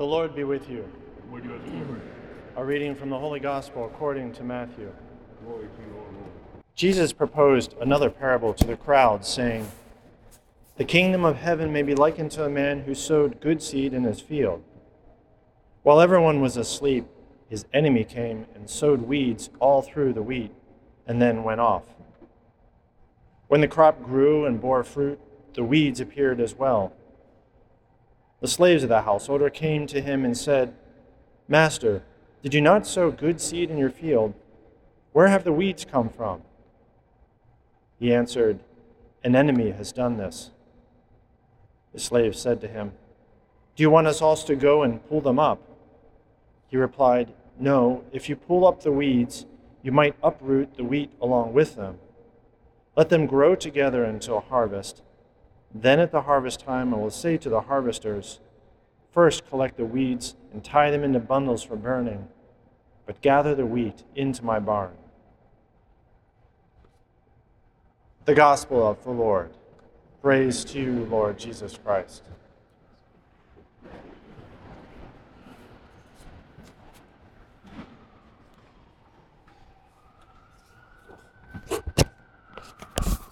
The Lord be with you. with your spirit. A reading from the Holy Gospel according to Matthew. Glory to you, O Lord. Jesus proposed another parable to the crowd, saying, The kingdom of heaven may be likened to a man who sowed good seed in his field. While everyone was asleep, his enemy came and sowed weeds all through the wheat, and then went off. When the crop grew and bore fruit, the weeds appeared as well. The slaves of the householder came to him and said, Master, did you not sow good seed in your field? Where have the weeds come from? He answered, An enemy has done this. The slave said to him, Do you want us also to go and pull them up? He replied, No, if you pull up the weeds, you might uproot the wheat along with them. Let them grow together until harvest. Then at the harvest time, I will say to the harvesters, First collect the weeds and tie them into bundles for burning, but gather the wheat into my barn. The Gospel of the Lord. Praise to you, Lord Jesus Christ.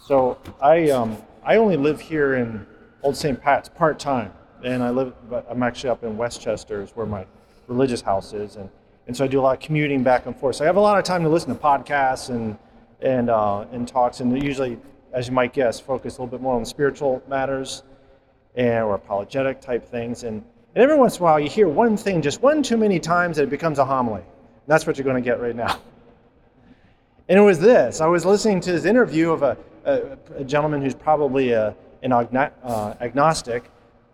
So I um, I only live here in Old St. Pat's part time, and I live but I'm actually up in Westchester, is where my religious house is, and and so I do a lot of commuting back and forth. So I have a lot of time to listen to podcasts and and uh, and talks, and usually, as you might guess, focus a little bit more on spiritual matters and or apologetic type things. And, and every once in a while, you hear one thing just one too many times that it becomes a homily. And that's what you're going to get right now. And it was this I was listening to this interview of a, a, gentleman who's probably a, an agno- uh, agnostic,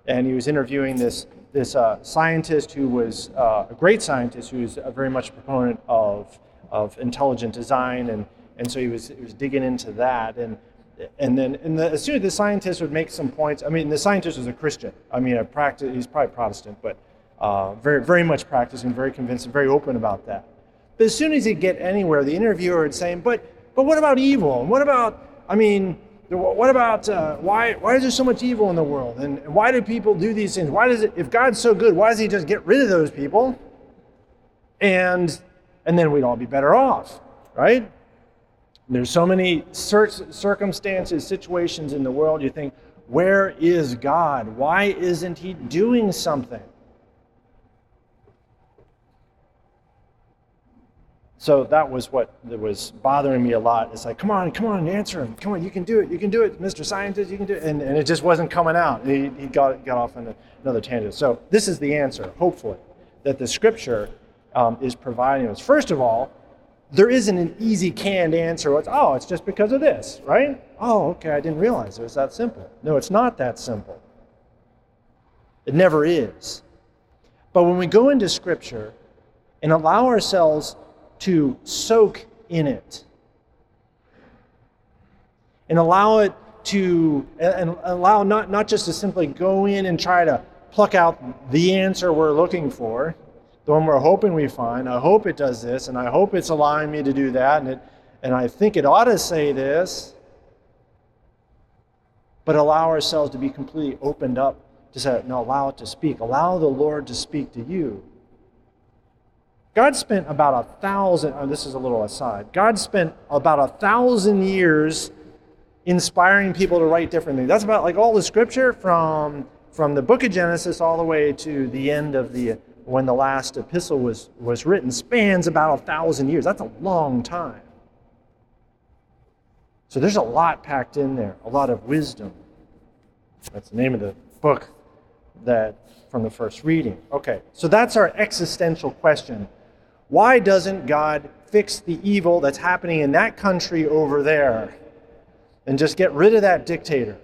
and he was interviewing this, this uh, scientist who was uh, a great scientist who was a very much a proponent of, of intelligent design. And, and so he was, he was digging into that. And, and then and the, as soon as the scientist would make some points, I mean, the scientist was a Christian. I mean, a practice, he's probably Protestant, but uh, very, very much practicing, very convinced, and very open about that. But as soon as he'd get anywhere, the interviewer would say, but, but what about evil? And what about, I mean, what about, uh, why, why is there so much evil in the world? And why do people do these things? Why does it, if God's so good, why does he just get rid of those people? And, and then we'd all be better off, right? There's so many cir- circumstances, situations in the world, you think, where is God? Why isn't he doing something? So that was what was bothering me a lot. It's like, come on, come on, answer him. Come on, you can do it. You can do it, Mr. Scientist. You can do it. And, and it just wasn't coming out. He, he got, got off on another tangent. So this is the answer, hopefully, that the scripture um, is providing us. First of all, there isn't an easy canned answer. It's, oh, it's just because of this, right? Oh, okay, I didn't realize it was that simple. No, it's not that simple. It never is. But when we go into scripture and allow ourselves to soak in it and allow it to and allow not, not just to simply go in and try to pluck out the answer we're looking for the one we're hoping we find. I hope it does this and i hope it's allowing me to do that and it and i think it ought to say this but allow ourselves to be completely opened up to say no allow it to speak. Allow the lord to speak to you God spent about a thousand, oh, this is a little aside, God spent about a thousand years inspiring people to write different things. That's about like all the scripture from, from the book of Genesis all the way to the end of the, when the last epistle was, was written, spans about a thousand years. That's a long time. So there's a lot packed in there, a lot of wisdom. That's the name of the book that from the first reading. Okay, so that's our existential question why doesn't God fix the evil that's happening in that country over there and just get rid of that dictator?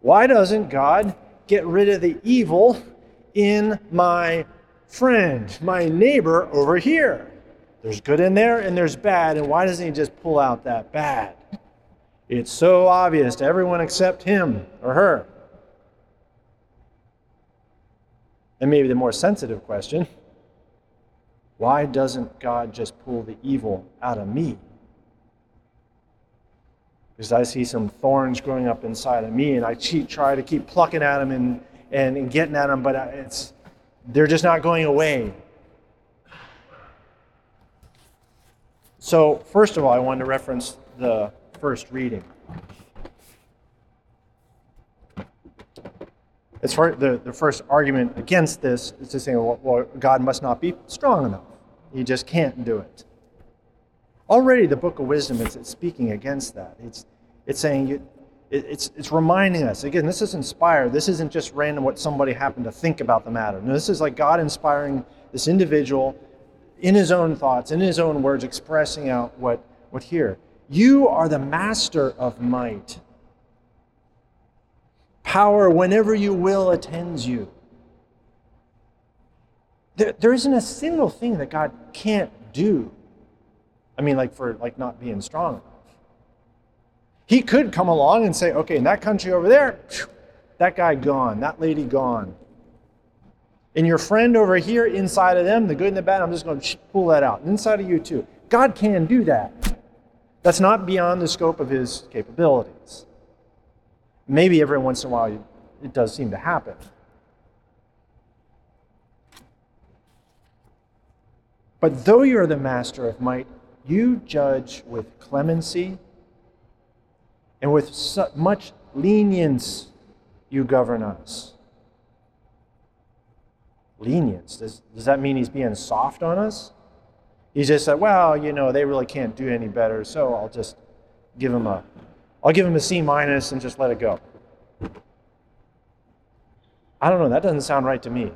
Why doesn't God get rid of the evil in my friend, my neighbor over here? There's good in there and there's bad, and why doesn't he just pull out that bad? It's so obvious to everyone except him or her. And maybe the more sensitive question why doesn't God just pull the evil out of me? because I see some thorns growing up inside of me, and I try to keep plucking at them and, and, and getting at them, but it's, they're just not going away. So, first of all, I wanted to reference the first reading. As far the, the first argument against this is to say, well, well, God must not be strong enough. He just can't do it. Already, the book of wisdom is speaking against that. It's, it's saying, you, it, it's, it's reminding us again, this is inspired. This isn't just random what somebody happened to think about the matter. No, this is like God inspiring this individual in his own thoughts, in his own words, expressing out what, what here. You are the master of might. Power, whenever you will, attends you. There, there isn't a single thing that God can't do. I mean, like for like not being strong enough. He could come along and say, okay, in that country over there, that guy gone, that lady gone. And your friend over here, inside of them, the good and the bad, I'm just going to pull that out. And inside of you too. God can do that. That's not beyond the scope of his capabilities. Maybe every once in a while it does seem to happen. But though you're the master of might, you judge with clemency and with much lenience you govern us. Lenience. Does, does that mean he's being soft on us? He just said, well, you know, they really can't do any better, so I'll just give them a I'll give him a C minus and just let it go. I don't know, that doesn't sound right to me.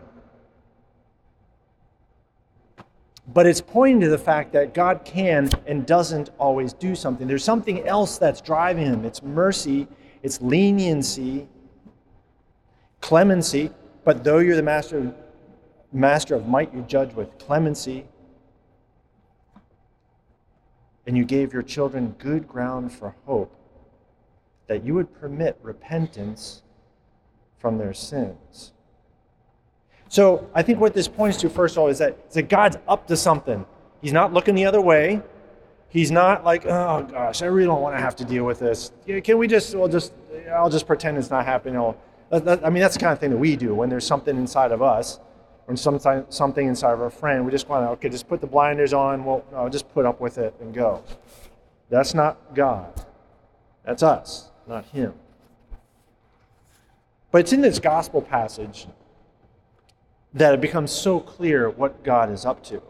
But it's pointing to the fact that God can and doesn't always do something. There's something else that's driving him. It's mercy, it's leniency, clemency. But though you're the master, master of might, you judge with clemency and you gave your children good ground for hope, that you would permit repentance from their sins. So I think what this points to, first of all, is that, is that God's up to something. He's not looking the other way. He's not like, oh gosh, I really don't want to have to deal with this. Can we just, well, just, I'll just pretend it's not happening. I'll, I mean, that's the kind of thing that we do when there's something inside of us or something inside of our friend. We just want to, okay, just put the blinders on. Well, just put up with it and go. That's not God. That's us, not Him. But it's in this gospel passage that it becomes so clear what God is up to.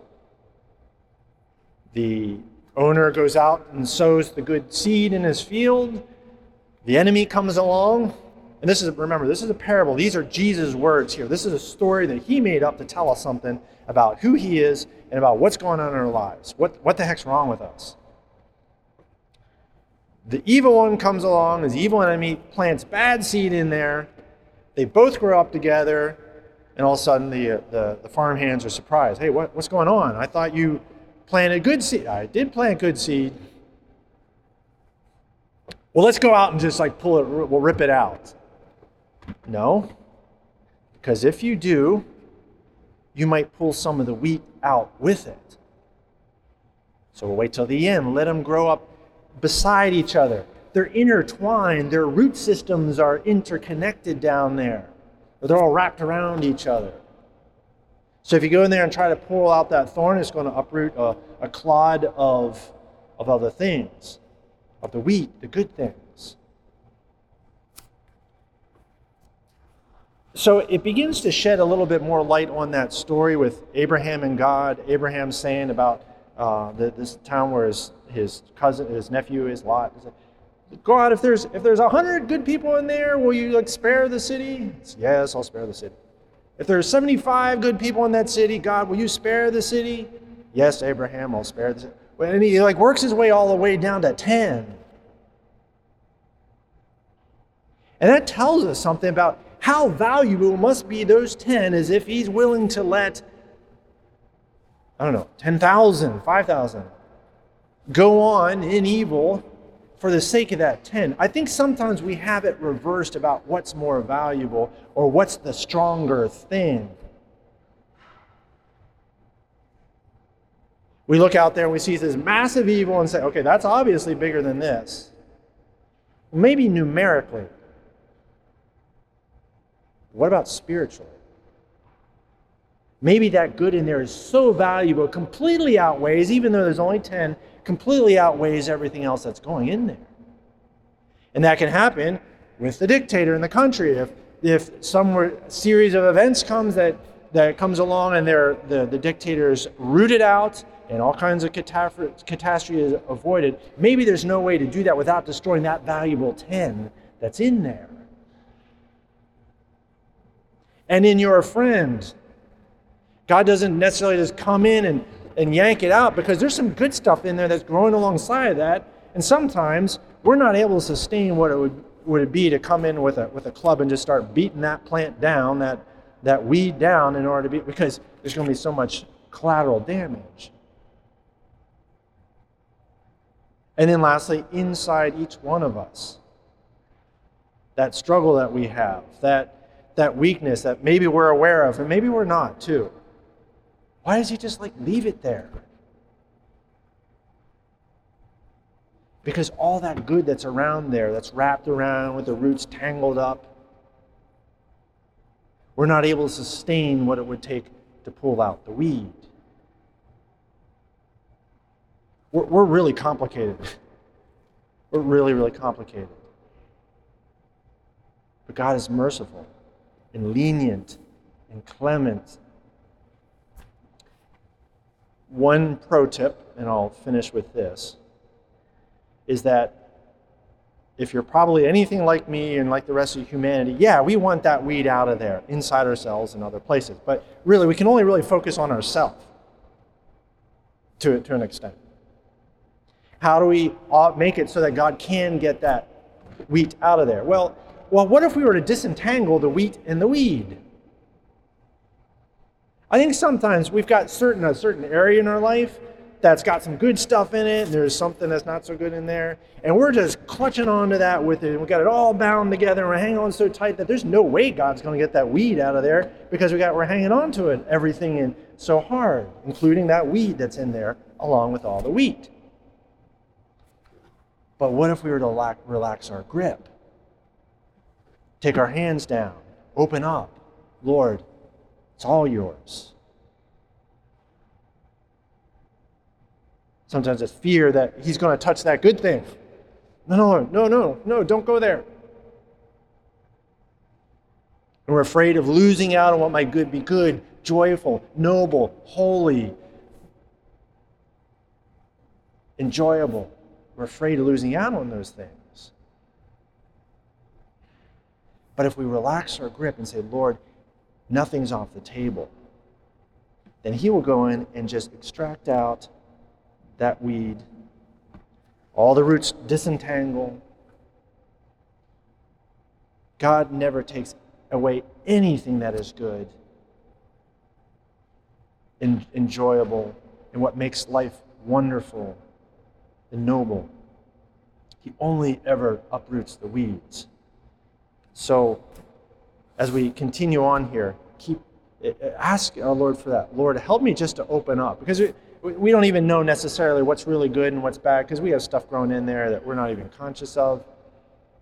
The owner goes out and sows the good seed in his field. The enemy comes along and this is, remember, this is a parable. These are Jesus' words here. This is a story that he made up to tell us something about who he is and about what's going on in our lives. What, what the heck's wrong with us? The evil one comes along, the evil enemy plants bad seed in there. They both grow up together, and all of a sudden the, uh, the, the farm hands are surprised. Hey, what, what's going on? I thought you planted good seed. I did plant good seed. Well, let's go out and just like pull it, we'll rip it out. No, because if you do, you might pull some of the wheat out with it. So we'll wait till the end. Let them grow up beside each other. They're intertwined, their root systems are interconnected down there. They're all wrapped around each other. So if you go in there and try to pull out that thorn, it's going to uproot a, a clod of, of other things, of the wheat, the good things. So it begins to shed a little bit more light on that story with Abraham and God. Abraham saying about uh, the, this town where his, his cousin, his nephew is Lot. God, if there's if there's a hundred good people in there, will you like spare the city? yes, I'll spare the city. If there's 75 good people in that city, God, will you spare the city? Yes, Abraham, I'll spare the city. And he like works his way all the way down to 10. And that tells us something about how valuable must be those 10 as if he's willing to let, I don't know, 10,000, 5,000 go on in evil for the sake of that 10. I think sometimes we have it reversed about what's more valuable or what's the stronger thing. We look out there and we see this massive evil and say, okay, that's obviously bigger than this. Maybe numerically. What about spiritually? Maybe that good in there is so valuable, completely outweighs, even though there's only 10, completely outweighs everything else that's going in there. And that can happen with the dictator in the country. If, if some series of events comes that, that comes along and the, the dictator is rooted out and all kinds of catastrophe is avoided, maybe there's no way to do that without destroying that valuable 10 that's in there. And in your friend, God doesn't necessarily just come in and, and yank it out because there's some good stuff in there that's growing alongside of that. And sometimes we're not able to sustain what it would, would it be to come in with a, with a club and just start beating that plant down, that, that weed down in order to be, because there's going to be so much collateral damage. And then lastly, inside each one of us, that struggle that we have, that, that weakness that maybe we're aware of, and maybe we're not too. Why does he just like leave it there? Because all that good that's around there, that's wrapped around with the roots tangled up, we're not able to sustain what it would take to pull out the weed. We're, we're really complicated. We're really, really complicated. But God is merciful and lenient and clement one pro tip, and I'll finish with this, is that if you're probably anything like me and like the rest of humanity, yeah, we want that weed out of there, inside ourselves and other places. But really, we can only really focus on ourselves to, to an extent. How do we make it so that God can get that wheat out of there? Well, well, what if we were to disentangle the wheat and the weed? I think sometimes we've got certain a certain area in our life that's got some good stuff in it, and there's something that's not so good in there, and we're just clutching onto that with it, and we got it all bound together, and we're hanging on so tight that there's no way God's going to get that weed out of there because we got we're hanging on to it everything in so hard, including that weed that's in there along with all the wheat. But what if we were to lack, relax our grip? Take our hands down, open up, Lord, it's all yours. Sometimes it's fear that he's going to touch that good thing. No, no, no, no, no, don't go there. And we're afraid of losing out on what might good be good, joyful, noble, holy, enjoyable. We're afraid of losing out on those things. But if we relax our grip and say, Lord, nothing's off the table, then he will go in and just extract out that weed. All the roots disentangle. God never takes away anything that is good, enjoyable, and what makes life wonderful and noble. He only ever uproots the weeds. So, as we continue on here, keep eh, eh, ask our Lord for that. Lord, help me just to open up because we, we don't even know necessarily what's really good and what's bad because we have stuff growing in there that we're not even conscious of.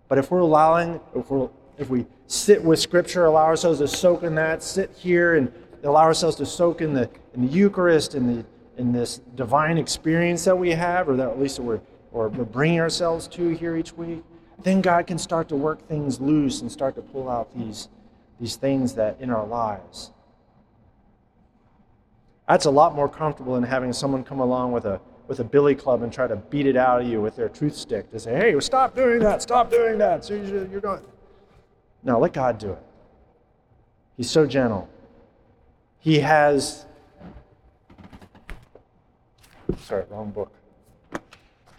But if we're allowing, if we if we sit with Scripture, allow ourselves to soak in that, sit here and allow ourselves to soak in the in the Eucharist and the in this divine experience that we have, or that at least we're or we're bringing ourselves to here each week, then God can start to work things loose and start to pull out these these things that in our lives. That's a lot more comfortable than having someone come along with a with a billy club and try to beat it out of you with their truth stick to say, "Hey, stop doing that! Stop doing that!" So you're going. No, let God do it. He's so gentle. He has. Sorry, wrong book.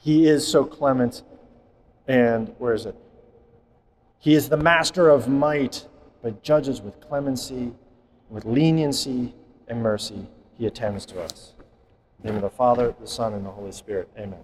He is so clement, and where is it? He is the master of might but judges with clemency, with leniency and mercy, he attends to us. In the name of the Father, the Son, and the Holy Spirit. Amen.